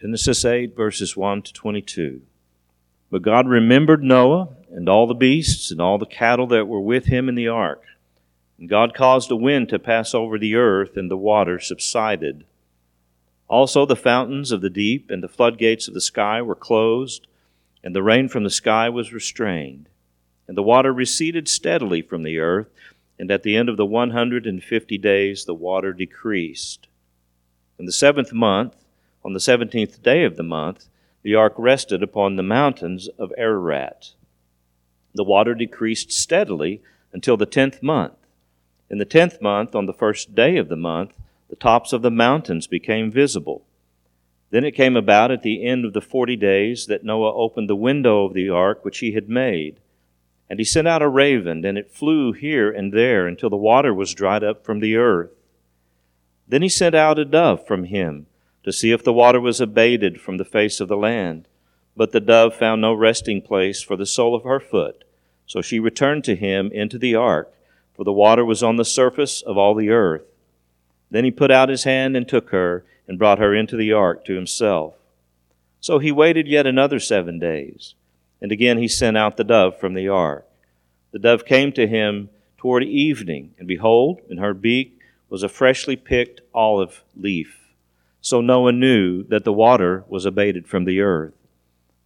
Genesis 8, verses 1 to 22. But God remembered Noah and all the beasts and all the cattle that were with him in the ark. And God caused a wind to pass over the earth, and the water subsided. Also the fountains of the deep and the floodgates of the sky were closed, and the rain from the sky was restrained. And the water receded steadily from the earth, and at the end of the one hundred and fifty days the water decreased. In the seventh month, on the seventeenth day of the month, the ark rested upon the mountains of Ararat. The water decreased steadily until the tenth month. In the tenth month, on the first day of the month, the tops of the mountains became visible. Then it came about at the end of the forty days that Noah opened the window of the ark which he had made. And he sent out a raven, and it flew here and there until the water was dried up from the earth. Then he sent out a dove from him to see if the water was abated from the face of the land. But the dove found no resting place for the sole of her foot. So she returned to him into the ark, for the water was on the surface of all the earth. Then he put out his hand and took her, and brought her into the ark to himself. So he waited yet another seven days, and again he sent out the dove from the ark. The dove came to him toward evening, and behold, in her beak was a freshly picked olive leaf. So Noah knew that the water was abated from the earth.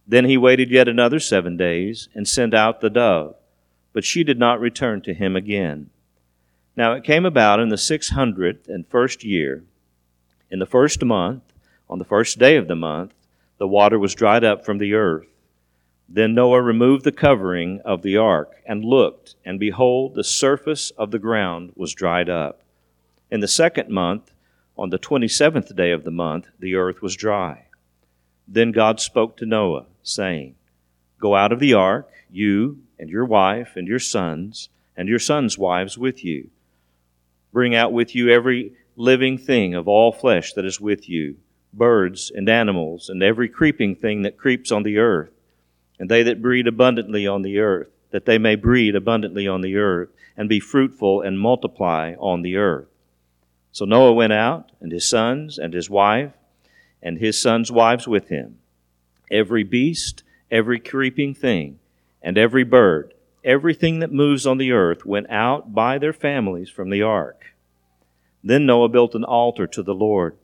Then he waited yet another seven days and sent out the dove, but she did not return to him again. Now it came about in the six hundredth and first year, in the first month, on the first day of the month, the water was dried up from the earth. Then Noah removed the covering of the ark and looked, and behold, the surface of the ground was dried up. In the second month, on the twenty seventh day of the month, the earth was dry. Then God spoke to Noah, saying, Go out of the ark, you and your wife and your sons, and your sons' wives with you. Bring out with you every living thing of all flesh that is with you, birds and animals, and every creeping thing that creeps on the earth, and they that breed abundantly on the earth, that they may breed abundantly on the earth, and be fruitful and multiply on the earth. So Noah went out, and his sons, and his wife, and his sons' wives with him. Every beast, every creeping thing, and every bird, everything that moves on the earth went out by their families from the ark. Then Noah built an altar to the Lord,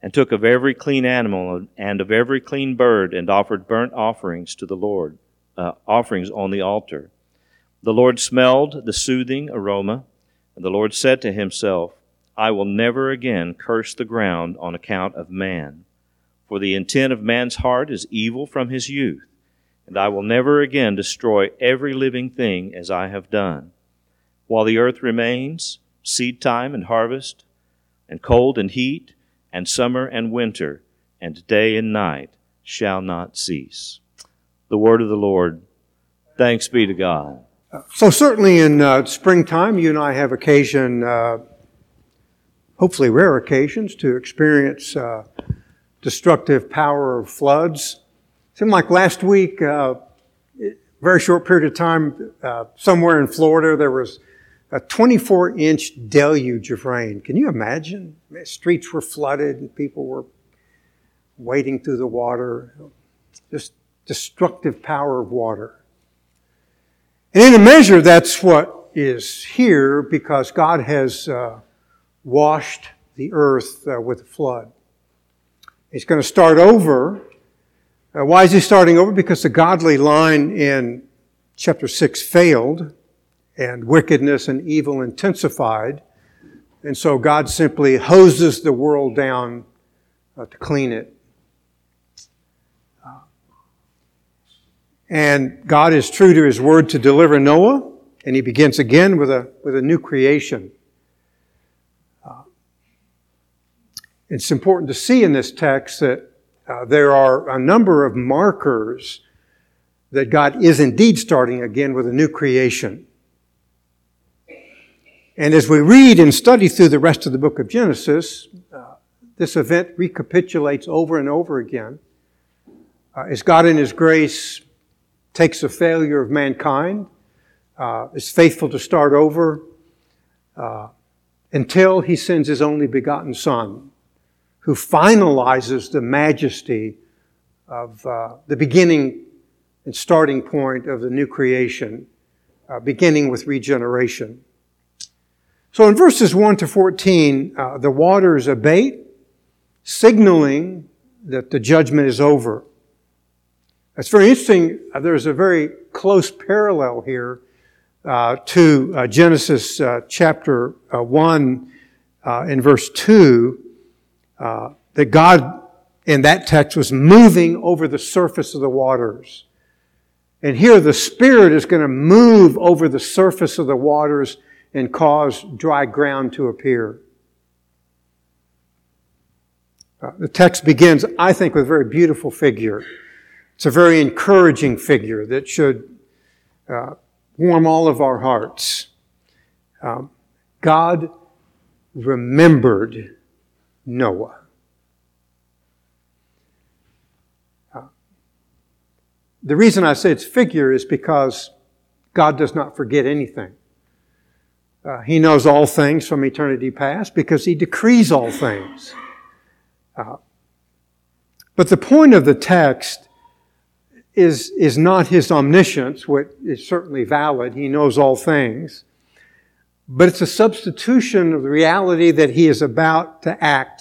and took of every clean animal and of every clean bird, and offered burnt offerings to the Lord, uh, offerings on the altar. The Lord smelled the soothing aroma, and the Lord said to himself, I will never again curse the ground on account of man. For the intent of man's heart is evil from his youth, and I will never again destroy every living thing as I have done. While the earth remains, seed time and harvest, and cold and heat, and summer and winter, and day and night shall not cease. The word of the Lord. Thanks be to God. So, certainly in uh, springtime, you and I have occasion. Uh hopefully rare occasions to experience uh, destructive power of floods. It Seemed like last week, uh, very short period of time, uh, somewhere in Florida, there was a 24 inch deluge of rain. Can you imagine? Streets were flooded and people were wading through the water. Just destructive power of water. And in a measure, that's what is here because God has uh, washed the earth uh, with a flood. He's going to start over. Uh, why is he starting over? Because the godly line in chapter 6 failed, and wickedness and evil intensified. And so God simply hoses the world down uh, to clean it. Uh, and God is true to his word to deliver Noah, and he begins again with a, with a new creation. It's important to see in this text that uh, there are a number of markers that God is indeed starting again with a new creation. And as we read and study through the rest of the book of Genesis, uh, this event recapitulates over and over again. Uh, as God in His grace takes the failure of mankind, uh, is faithful to start over uh, until He sends His only begotten Son who finalizes the majesty of uh, the beginning and starting point of the new creation, uh, beginning with regeneration. So in verses 1 to 14, uh, the waters abate, signaling that the judgment is over. It's very interesting. Uh, there's a very close parallel here uh, to uh, Genesis uh, chapter 1 in verse 2, that God in that text was moving over the surface of the waters. And here the Spirit is going to move over the surface of the waters and cause dry ground to appear. Uh, the text begins, I think, with a very beautiful figure. It's a very encouraging figure that should uh, warm all of our hearts. Um, God remembered Noah. The reason I say it's figure is because God does not forget anything. Uh, he knows all things from eternity past because He decrees all things. Uh, but the point of the text is, is not His omniscience, which is certainly valid. He knows all things. But it's a substitution of the reality that He is about to act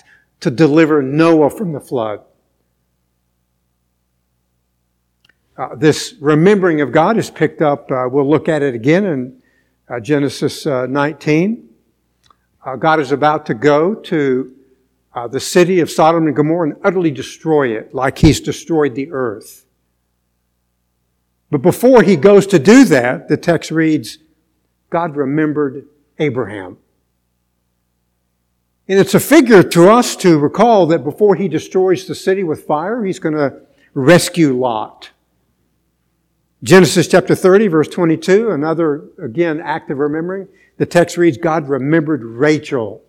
to deliver Noah from the flood. Uh, this remembering of God is picked up. Uh, we'll look at it again in uh, Genesis uh, 19. Uh, God is about to go to uh, the city of Sodom and Gomorrah and utterly destroy it, like He's destroyed the earth. But before He goes to do that, the text reads, God remembered Abraham. And it's a figure to us to recall that before He destroys the city with fire, He's going to rescue Lot. Genesis chapter 30, verse 22, another, again, act of remembering. The text reads, God remembered Rachel.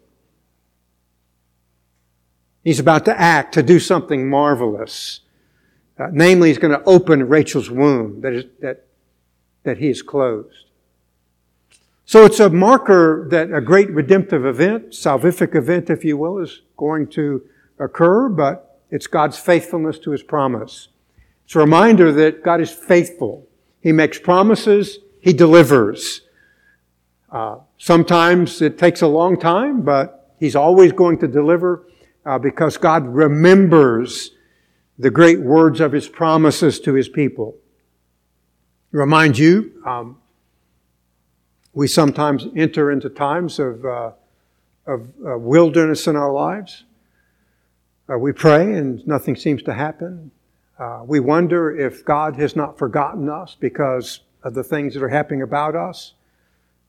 He's about to act, to do something marvelous. Uh, namely, he's going to open Rachel's womb that, is, that, that he has closed. So it's a marker that a great redemptive event, salvific event, if you will, is going to occur, but it's God's faithfulness to his promise. It's a reminder that God is faithful. He makes promises, He delivers. Uh, sometimes it takes a long time, but He's always going to deliver uh, because God remembers the great words of His promises to His people. Remind you, um, we sometimes enter into times of, uh, of uh, wilderness in our lives. Uh, we pray and nothing seems to happen. Uh, we wonder if God has not forgotten us because of the things that are happening about us.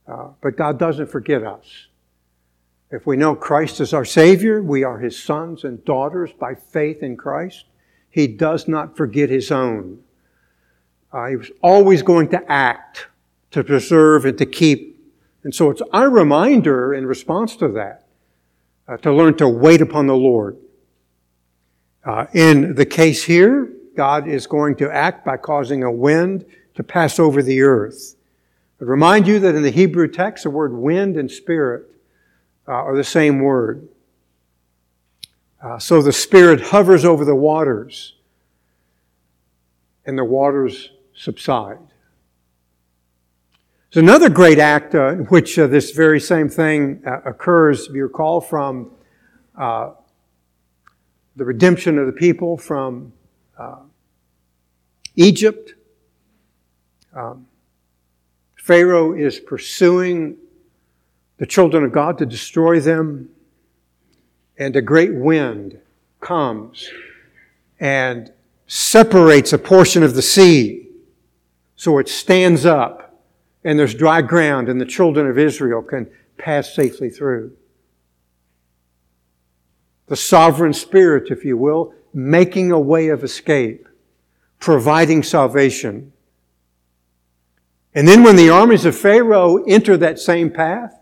Uh, but God doesn't forget us. If we know Christ is our Savior, we are His sons and daughters by faith in Christ. He does not forget His own. Uh, he was always going to act to preserve and to keep. And so it's our reminder in response to that uh, to learn to wait upon the Lord. Uh, in the case here, God is going to act by causing a wind to pass over the earth. I remind you that in the Hebrew text, the word wind and spirit uh, are the same word. Uh, so the Spirit hovers over the waters, and the waters subside. There's another great act uh, in which uh, this very same thing uh, occurs, if you recall, from uh, the redemption of the people from uh, Egypt. Um, Pharaoh is pursuing the children of God to destroy them, and a great wind comes and separates a portion of the sea so it stands up and there's dry ground and the children of Israel can pass safely through. The sovereign spirit, if you will, making a way of escape providing salvation. And then when the armies of Pharaoh enter that same path,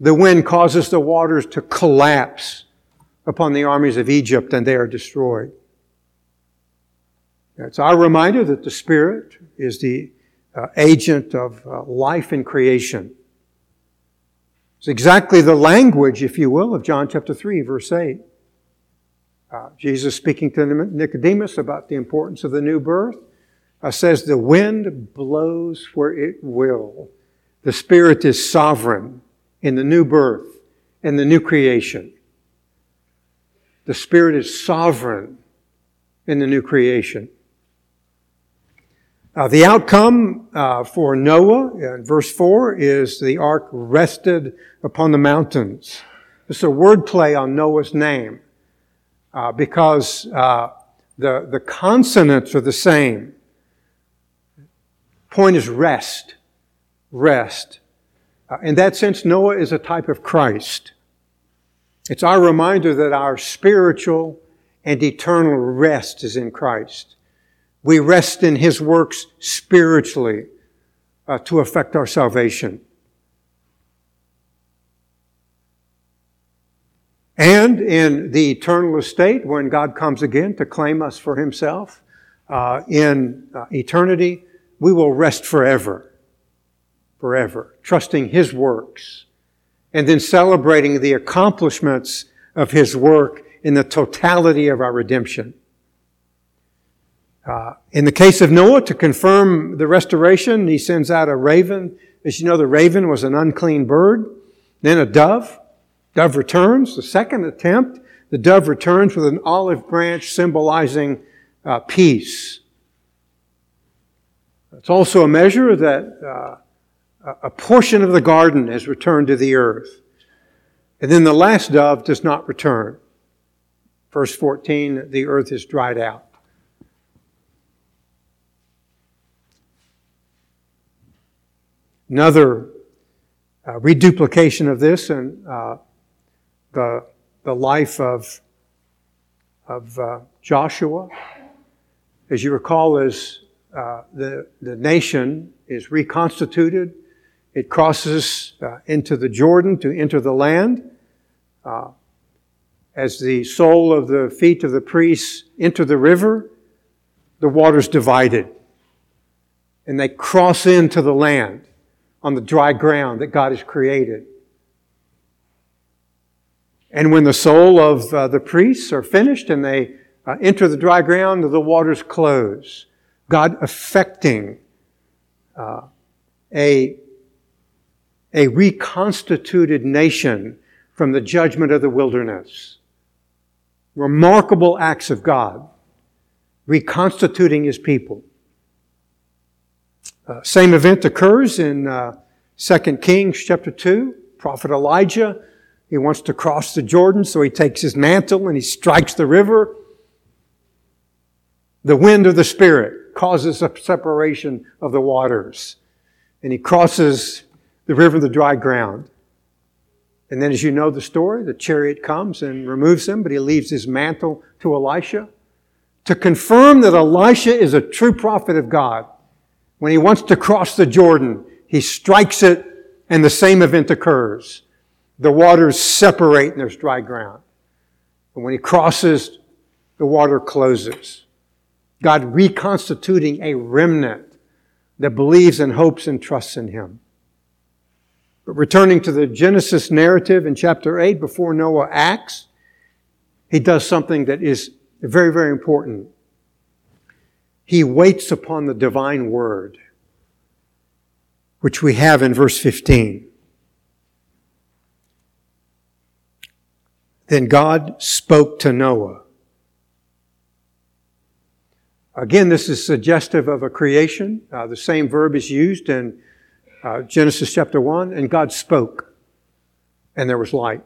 the wind causes the waters to collapse upon the armies of Egypt and they are destroyed. It's our reminder that the Spirit is the uh, agent of uh, life and creation. It's exactly the language, if you will, of John chapter 3, verse 8. Uh, Jesus speaking to Nicodemus about the importance of the new birth uh, says, The wind blows where it will. The Spirit is sovereign in the new birth and the new creation. The Spirit is sovereign in the new creation. Uh, the outcome uh, for Noah in verse 4 is the ark rested upon the mountains. It's a wordplay on Noah's name uh, because uh, the, the consonants are the same. Point is rest. Rest. Uh, in that sense, Noah is a type of Christ. It's our reminder that our spiritual and eternal rest is in Christ. We rest in His works spiritually uh, to affect our salvation. And in the eternal estate, when God comes again to claim us for Himself, uh, in uh, eternity, we will rest forever. Forever. Trusting His works. And then celebrating the accomplishments of His work in the totality of our redemption. Uh, in the case of Noah, to confirm the restoration, he sends out a raven. As you know, the raven was an unclean bird, then a dove. Dove returns. The second attempt, the dove returns with an olive branch symbolizing uh, peace. It's also a measure that uh, a portion of the garden has returned to the earth. And then the last dove does not return. Verse 14, the earth is dried out. Another uh, reduplication of this and uh, the, the life of, of uh, Joshua. As you recall, as uh, the, the nation is reconstituted, it crosses uh, into the Jordan to enter the land. Uh, as the sole of the feet of the priests enter the river, the water's divided. And they cross into the land on the dry ground that God has created. And when the sole of uh, the priests are finished and they uh, enter the dry ground, the waters close. God affecting uh, a, a reconstituted nation from the judgment of the wilderness. Remarkable acts of God, reconstituting his people. Uh, same event occurs in uh, 2 Kings chapter 2. Prophet Elijah, he wants to cross the Jordan, so he takes his mantle and he strikes the river. The wind of the Spirit causes a separation of the waters. And he crosses the river, the dry ground. And then, as you know the story, the chariot comes and removes him, but he leaves his mantle to Elisha to confirm that Elisha is a true prophet of God when he wants to cross the Jordan, he strikes it and the same event occurs. The waters separate and there's dry ground. And when he crosses, the water closes. God reconstituting a remnant that believes and hopes and trusts in him. But returning to the Genesis narrative in chapter 8, before Noah acts, he does something that is very, very important. He waits upon the divine word, which we have in verse 15. Then God spoke to Noah. Again, this is suggestive of a creation. Uh, the same verb is used in uh, Genesis chapter 1. And God spoke, and there was light.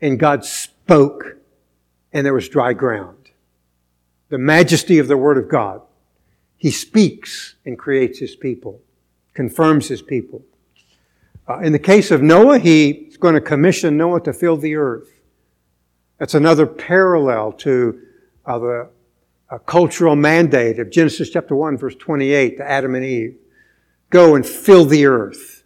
And God spoke, and there was dry ground the majesty of the Word of God. He speaks and creates His people, confirms His people. Uh, in the case of Noah, He's going to commission Noah to fill the earth. That's another parallel to uh, the uh, cultural mandate of Genesis chapter 1, verse 28 to Adam and Eve. Go and fill the earth.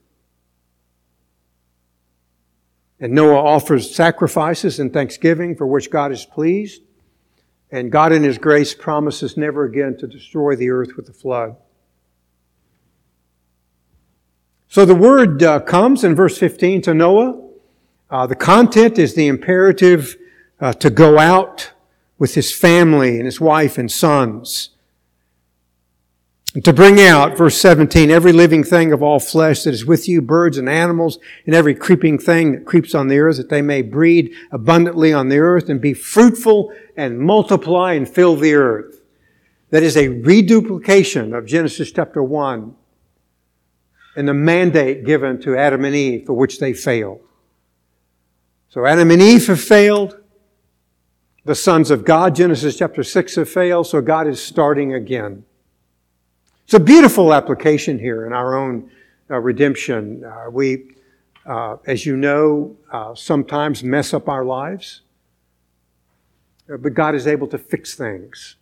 And Noah offers sacrifices and thanksgiving for which God is pleased. And God, in His grace, promises never again to destroy the earth with a flood. So the word uh, comes in verse 15 to Noah. Uh, the content is the imperative uh, to go out with his family and his wife and sons. To bring out, verse 17, every living thing of all flesh that is with you, birds and animals, and every creeping thing that creeps on the earth, that they may breed abundantly on the earth and be fruitful and multiply and fill the earth. That is a reduplication of Genesis chapter 1 and the mandate given to Adam and Eve for which they failed. So Adam and Eve have failed. The sons of God, Genesis chapter 6, have failed. So God is starting again. It's a beautiful application here in our own uh, redemption. Uh, we, uh, as you know, uh, sometimes mess up our lives, uh, but God is able to fix things.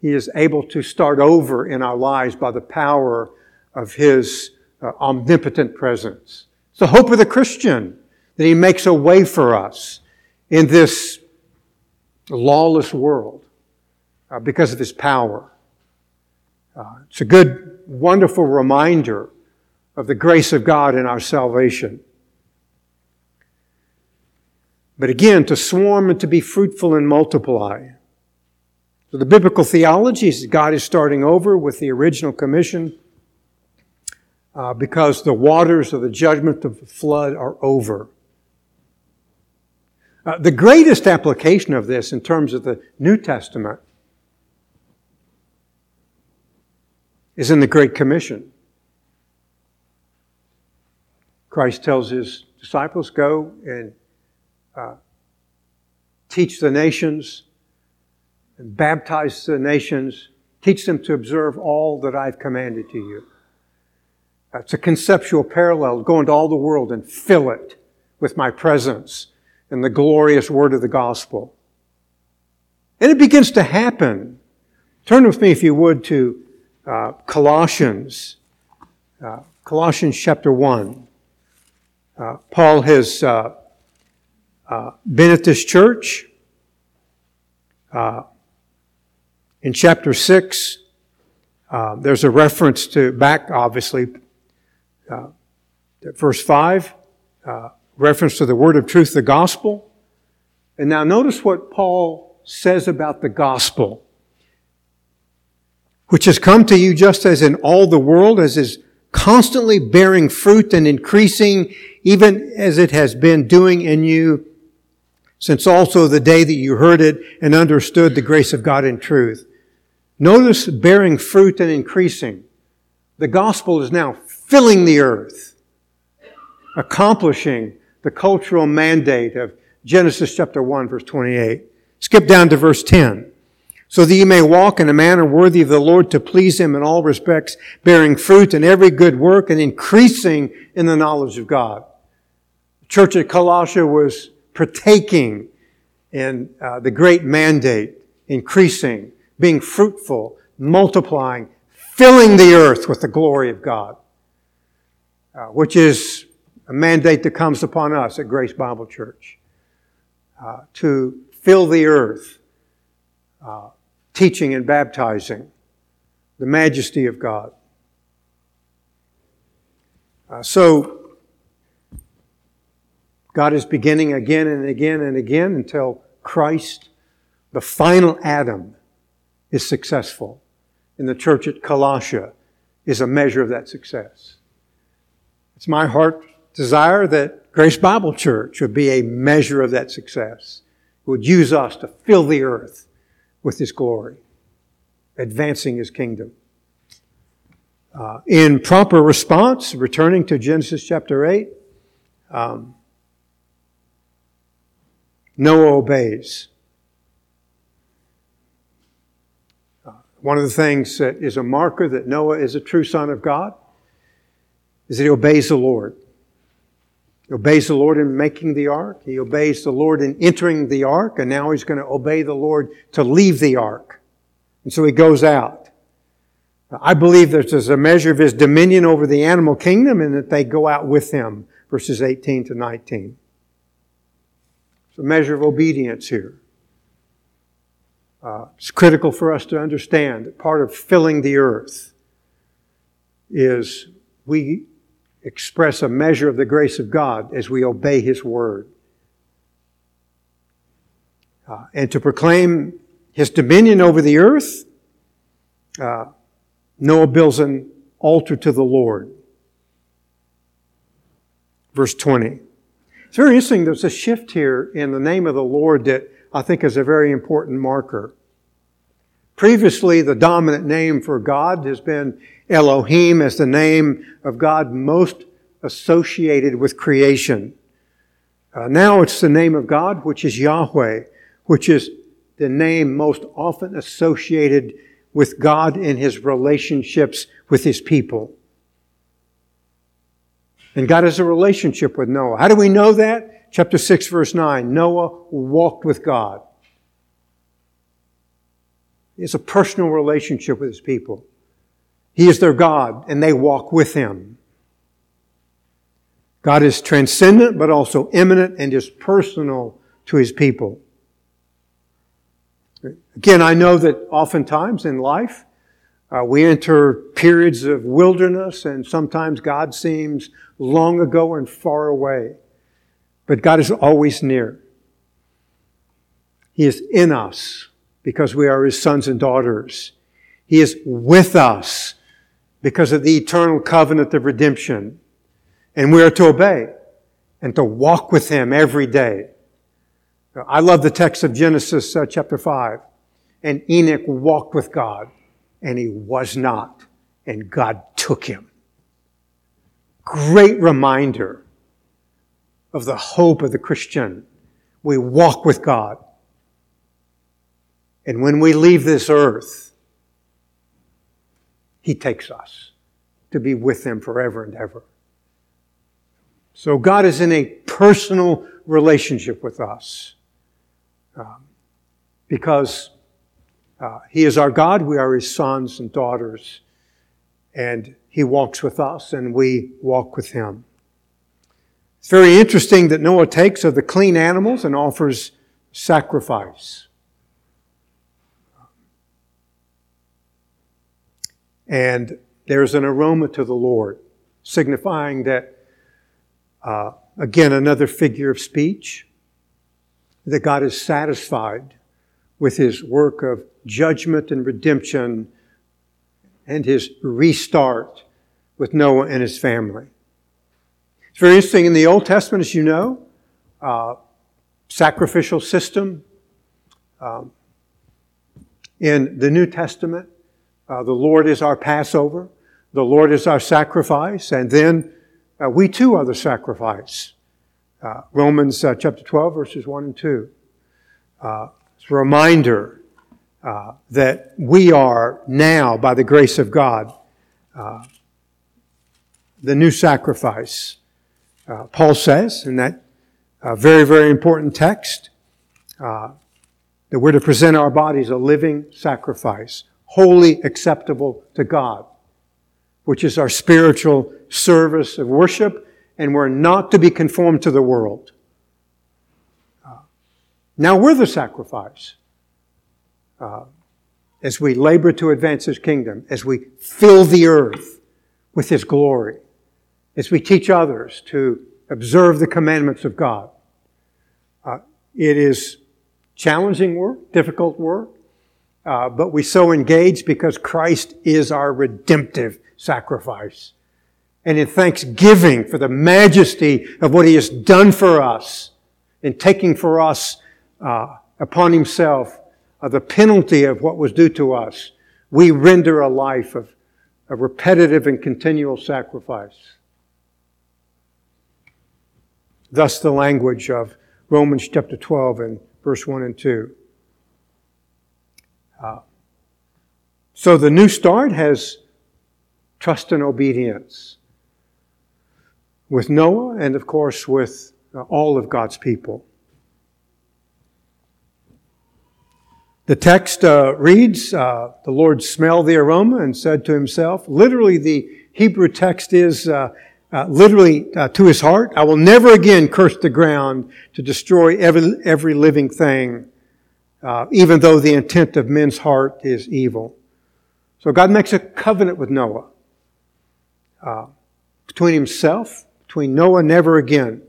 He is able to start over in our lives by the power of His uh, omnipotent presence. It's the hope of the Christian that He makes a way for us in this lawless world because of His power. Uh, it's a good, wonderful reminder of the grace of God in our salvation. But again, to swarm and to be fruitful and multiply. So the biblical theology is God is starting over with the original commission uh, because the waters of the judgment of the flood are over. Uh, the greatest application of this in terms of the New Testament is in the Great Commission. Christ tells his disciples, Go and uh, teach the nations and baptize the nations, teach them to observe all that I've commanded to you. That's a conceptual parallel. Go into all the world and fill it with my presence and the glorious word of the gospel. And it begins to happen. Turn with me, if you would, to Colossians, uh, Colossians chapter 1. Uh, Paul has uh, uh, been at this church. Uh, in chapter 6, there's a reference to back, obviously, verse 5, reference to the word of truth, the gospel. And now notice what Paul says about the gospel which has come to you just as in all the world, as is constantly bearing fruit and increasing, even as it has been doing in you since also the day that you heard it and understood the grace of God in truth. Notice bearing fruit and increasing. The gospel is now filling the earth, accomplishing the cultural mandate of Genesis chapter 1 verse 28. Skip down to verse 10 so that you may walk in a manner worthy of the Lord to please Him in all respects, bearing fruit in every good work and increasing in the knowledge of God. The church at Colossia was partaking in uh, the great mandate, increasing, being fruitful, multiplying, filling the earth with the glory of God, uh, which is a mandate that comes upon us at Grace Bible Church uh, to fill the earth uh, teaching and baptizing the majesty of God. Uh, so, God is beginning again and again and again until Christ, the final Adam, is successful. And the church at Colossia is a measure of that success. It's my heart desire that Grace Bible Church would be a measure of that success. It would use us to fill the earth with His glory, advancing His kingdom. Uh, in proper response, returning to Genesis chapter 8, um, Noah obeys. Uh, one of the things that is a marker that Noah is a true son of God is that he obeys the Lord. He obeys the Lord in making the ark. He obeys the Lord in entering the ark, and now he's going to obey the Lord to leave the ark. And so he goes out. I believe there's a measure of his dominion over the animal kingdom and that they go out with him, verses 18 to 19. It's a measure of obedience here. Uh, it's critical for us to understand that part of filling the earth is we express a measure of the grace of God as we obey His word. uh, and to proclaim his dominion over the earth, uh, Noah builds an altar to the Lord. Verse 20. It's very interesting. There's a shift here in the name of the Lord that I think is a very important marker. Previously, the dominant name for God has been Elohim as the name of God most associated with creation. Uh, now it's the name of God, which is Yahweh, which is the name most often associated with God in his relationships with his people. And God has a relationship with Noah. How do we know that? Chapter 6, verse 9. Noah walked with God. Has a personal relationship with his people. He is their God, and they walk with him. God is transcendent, but also immanent and is personal to his people. Again, I know that oftentimes in life, uh, we enter periods of wilderness, and sometimes God seems long ago and far away. But God is always near. He is in us because we are His sons and daughters. He is with us because of the eternal covenant of redemption. And we are to obey and to walk with Him every day. I love the text of Genesis uh, chapter 5. And Enoch walked with God, and he was not, and God took him. Great reminder of the hope of the Christian. We walk with God. And when we leave this earth, He takes us to be with Him forever and ever. So God is in a personal relationship with us um, because uh, he is our God, we are His sons and daughters, and He walks with us and we walk with Him. It's very interesting that Noah takes of the clean animals and offers sacrifice. And there's an aroma to the Lord, signifying that, uh, again, another figure of speech, that God is satisfied with his work of judgment and redemption and his restart with Noah and his family. It's very interesting in the Old Testament, as you know, uh, sacrificial system. Um, in the New Testament, uh, the Lord is our Passover, the Lord is our sacrifice, and then uh, we too are the sacrifice. Uh, Romans uh, chapter 12, verses 1 and 2. Uh, it's a reminder uh, that we are now, by the grace of God, the new sacrifice. Paul says in that very, very important text that we're to present our bodies a living sacrifice, holy acceptable to God, which is our spiritual service of worship, and we're not to be conformed to the world. Uh, now we're the sacrifice uh, as we labor to advance His kingdom, as we fill the earth with His glory, as we teach others to observe the commandments of God. Uh, it is challenging work, difficult work, uh, but we so engage because Christ is our redemptive sacrifice. And in thanksgiving for the majesty of what He has done for us in taking for us uh, upon Himself of the penalty of what was due to us, we render a life of, of repetitive and continual sacrifice. Thus, the language of Romans chapter 12 and verse 1 and 2. Uh, so the new start has trust and obedience with Noah and, of course, with uh, all of God's people. The text uh, reads, uh, The Lord smelled the aroma and said to himself, literally, the Hebrew text is uh, uh literally uh, to his heart, I will never again curse the ground to destroy every, every living thing, uh, even though the intent of men's heart is evil. So God makes a covenant with Noah between himself, between Noah, never again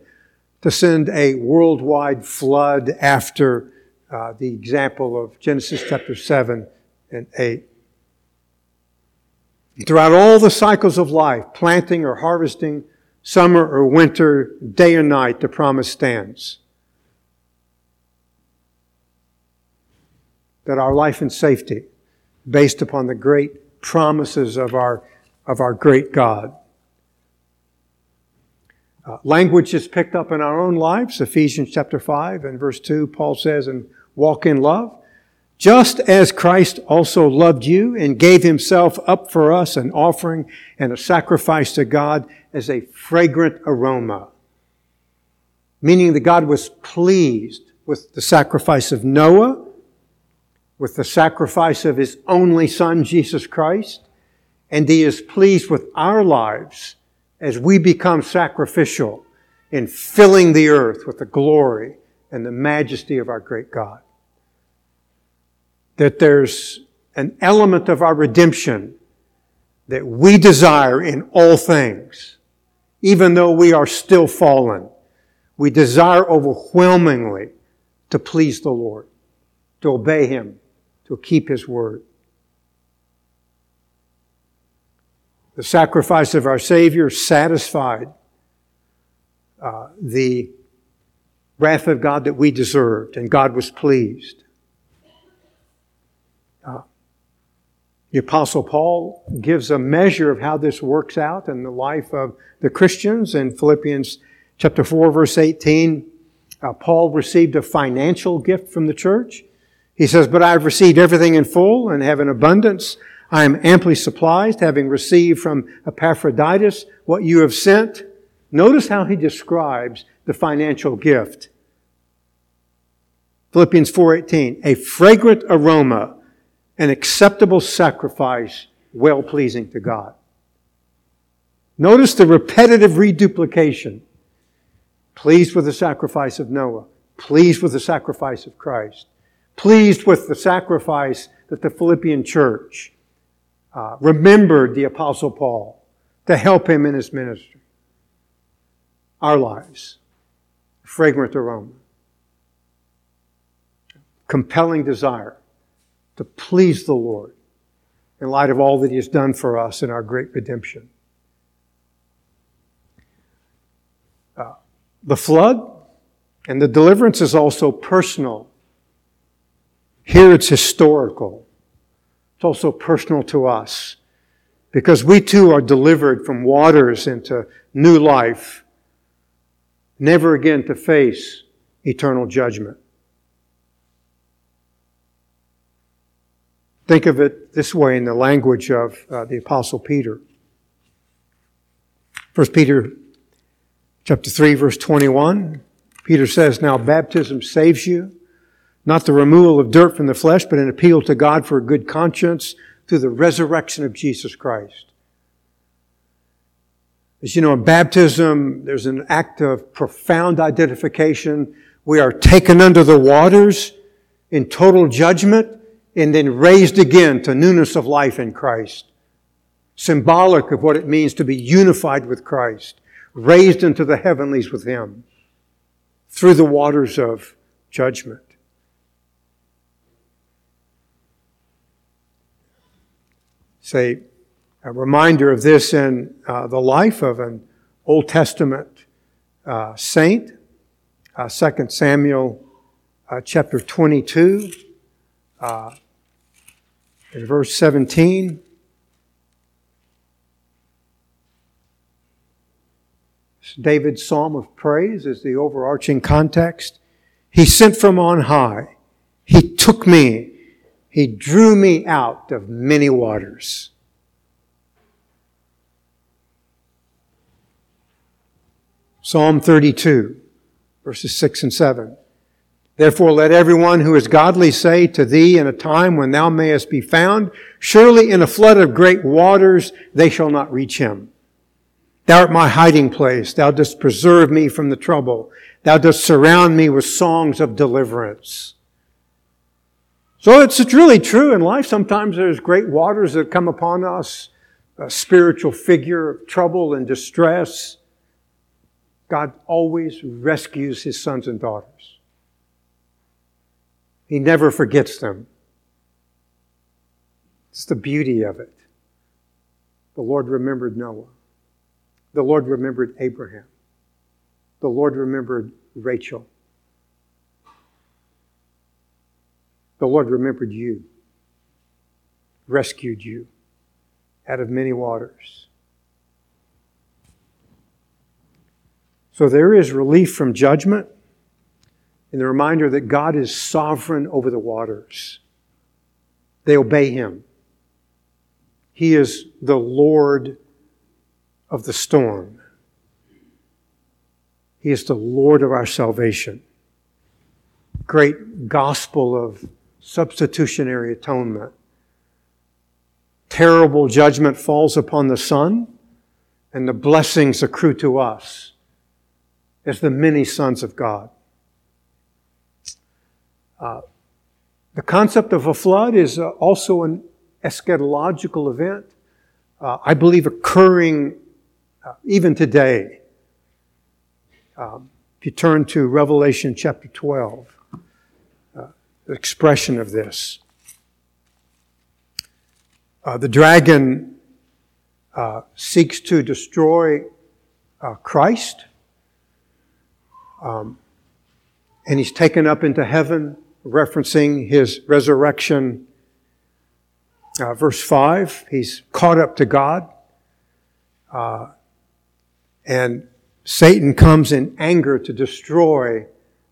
to send a worldwide flood after uh, the example of Genesis chapter 7 and 8. Throughout all the cycles of life, planting or harvesting, summer or winter, day or night, the promise stands. That our life and safety, based upon the great promises of our, of our great God. Uh, language is picked up in our own lives. Ephesians chapter 5 and verse 2, Paul says, and walk in love. Just as Christ also loved you and gave himself up for us, an offering and a sacrifice to God as a fragrant aroma. Meaning that God was pleased with the sacrifice of Noah, with the sacrifice of his only son, Jesus Christ, and he is pleased with our lives as we become sacrificial in filling the earth with the glory and the majesty of our great God. That there's an element of our redemption that we desire in all things, even though we are still fallen. We desire overwhelmingly to please the Lord, to obey Him, to keep His word. The sacrifice of our Savior satisfied uh, the wrath of God that we deserved, and God was pleased. Uh, the Apostle Paul gives a measure of how this works out in the life of the Christians in Philippians chapter 4, verse 18. Uh, Paul received a financial gift from the church. He says, But I've received everything in full and have an abundance I am amply supplied, having received from Epaphroditus what you have sent. Notice how he describes the financial gift. Philippians 4:18, a fragrant aroma, an acceptable sacrifice, well pleasing to God. Notice the repetitive reduplication. Pleased with the sacrifice of Noah, pleased with the sacrifice of Christ, pleased with the sacrifice that the Philippian church uh, remembered the Apostle Paul to help him in his ministry. Our lives, fragrant aroma, compelling desire to please the Lord in light of all that He has done for us in our great redemption. Uh, the flood and the deliverance is also personal. Here it's historical. It's also personal to us because we too are delivered from waters into new life, never again to face eternal judgment. Think of it this way in the language of uh, the apostle Peter. 1 Peter chapter 3 verse 21, Peter says, Now baptism saves you not the removal of dirt from the flesh, but an appeal to God for a good conscience through the resurrection of Jesus Christ. As you know, in baptism, there's an act of profound identification. We are taken under the waters in total judgment and then raised again to newness of life in Christ. Symbolic of what it means to be unified with Christ, raised into the heavenlies with Him through the waters of judgment. Say, a reminder of this in uh, the life of an Old Testament uh, saint, uh, 2 Samuel uh, chapter 22, uh, in verse 17. David's psalm of praise is the overarching context. He sent from on high. He took me he drew me out of many waters. Psalm 32, verses 6 and 7. Therefore, let everyone who is godly say to thee in a time when thou mayest be found, surely in a flood of great waters they shall not reach him. Thou art my hiding place. Thou dost preserve me from the trouble. Thou dost surround me with songs of deliverance. So it's, really true in life. Sometimes there's great waters that come upon us, a spiritual figure of trouble and distress. God always rescues his sons and daughters. He never forgets them. It's the beauty of it. The Lord remembered Noah. The Lord remembered Abraham. The Lord remembered Rachel. The Lord remembered you, rescued you out of many waters. So there is relief from judgment and the reminder that God is sovereign over the waters. They obey Him. He is the Lord of the storm. He is the Lord of our salvation. Great gospel of substitutionary atonement. Terrible judgment falls upon the Son, and the blessings accrue to us as the many sons of God. Uh, the concept of a flood is uh, also an eschatological event, uh, I believe occurring uh, even today. Um, if you turn to Revelation chapter 12, uh, the expression of this. Uh, the dragon uh, seeks to destroy Christ, um, and he's taken up into heaven, referencing his resurrection uh, verse 5, he's caught up to God. Uh, and Satan comes in anger to destroy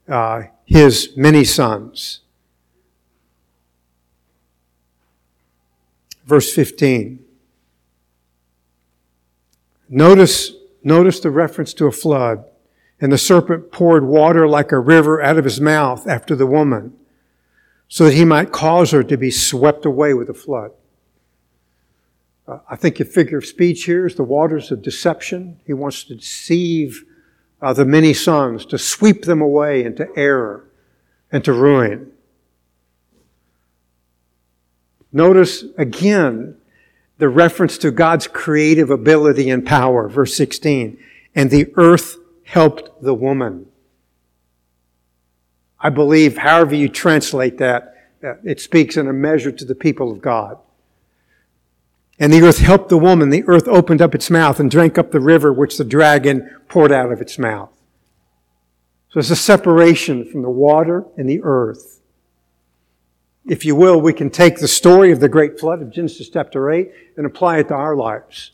uh, his many sons. Verse 15. Notice, notice the reference to a flood. And the serpent poured water like a river out of his mouth after the woman so that he might cause her to be swept away with a flood. Uh, I think the figure of speech here is the waters of deception. He wants to deceive uh, the many sons, to sweep them away into error and to ruin. Notice again the reference to God's creative ability and power, verse 16. And the earth helped the woman. I believe, however you translate that, it speaks in a measure to the people of God. And the earth helped the woman. The earth opened up its mouth and drank up the river which the dragon poured out of its mouth. So it's a separation from the water and the earth. If you will, we can take the story of the great flood of Genesis chapter 8 and apply it to our lives.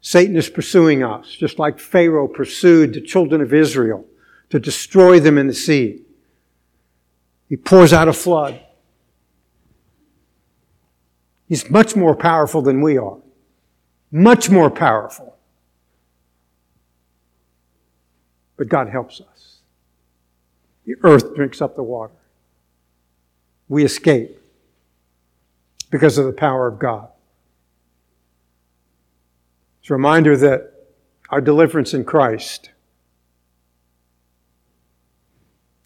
Satan is pursuing us, just like Pharaoh pursued the children of Israel to destroy them in the sea. He pours out a flood. He's much more powerful than we are. Much more powerful. But God helps us. The earth drinks up the water. We escape because of the power of God. It's a reminder that our deliverance in Christ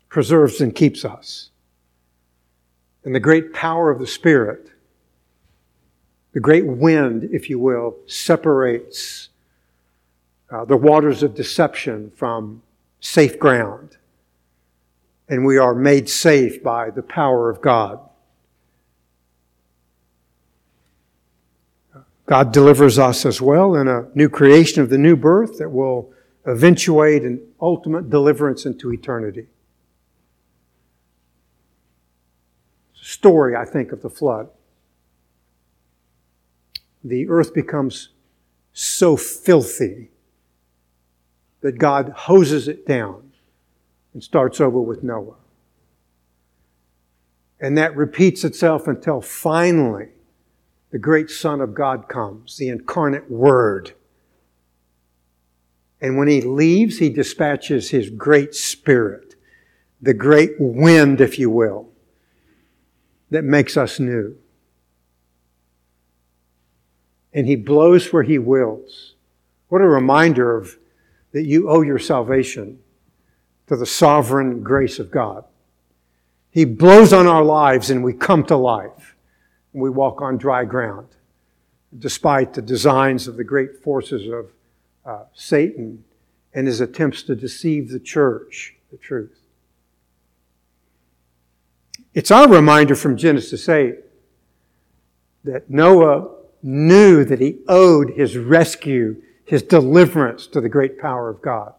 preserves and keeps us and the great power of the Spirit, the great wind, if you will, separates uh, the waters of deception from safe ground. And we are made safe by the power of God. God delivers us as well in a new creation of the new birth that will eventuate an ultimate deliverance into eternity. story, I think, of the flood. The earth becomes so filthy that God hoses it down and starts over with Noah. And that repeats itself until finally the great Son of God comes, the incarnate Word. And when he leaves, he dispatches his great Spirit, the great wind, if you will, that makes us new. And He blows where He wills. What a reminder of that you owe your salvation to the sovereign grace of God. He blows on our lives and we come to life. And we walk on dry ground, despite the designs of the great forces of uh, Satan and his attempts to deceive the church, the truth. It's our reminder from Genesis 8 that Noah knew that he owed his rescue, his deliverance to the great power of God.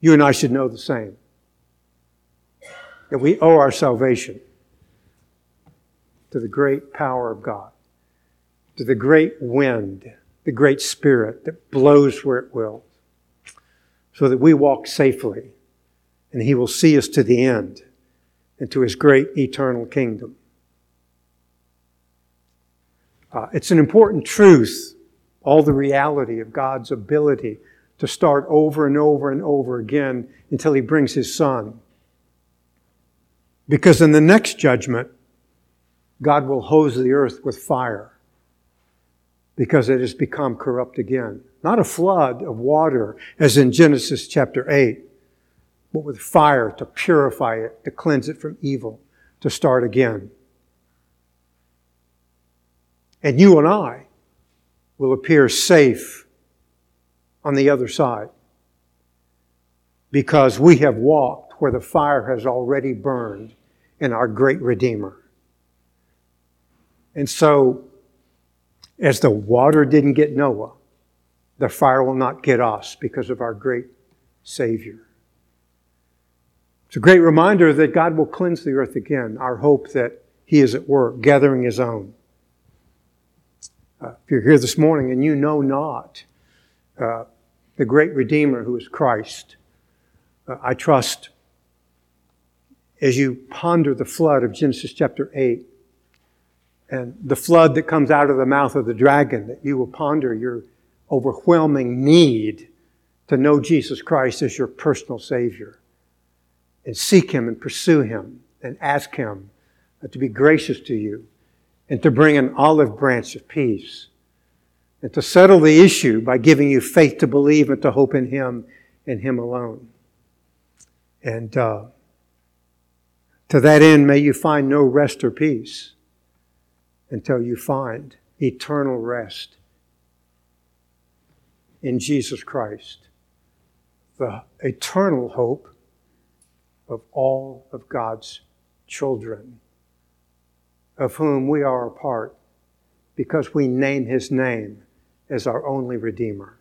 You and I should know the same. That we owe our salvation to the great power of God, to the great wind, the great spirit that blows where it will, so that we walk safely and he will see us to the end into his great eternal kingdom. Uh, it's an important truth, all the reality of God's ability to start over and over and over again until he brings his son. Because in the next judgment, God will hose the earth with fire because it has become corrupt again. Not a flood of water as in Genesis chapter 8, but with fire to purify it, to cleanse it from evil, to start again. And you and I will appear safe on the other side because we have walked where the fire has already burned in our great Redeemer. And so, as the water didn't get Noah, the fire will not get us because of our great Savior. It's a great reminder that God will cleanse the earth again, our hope that He is at work, gathering His own. Uh, if you're here this morning and you know not uh, the great Redeemer who is Christ, uh, I trust as you ponder the flood of Genesis chapter 8 and the flood that comes out of the mouth of the dragon, that you will ponder your overwhelming need to know Jesus Christ as your personal Savior and seek Him and pursue Him and ask Him to be gracious to you and to bring an olive branch of peace and to settle the issue by giving you faith to believe and to hope in Him and Him alone. And uh, to that end, may you find no rest or peace until you find eternal rest in Jesus Christ, the eternal hope of all of God's children of whom we are a part because we name his name as our only Redeemer.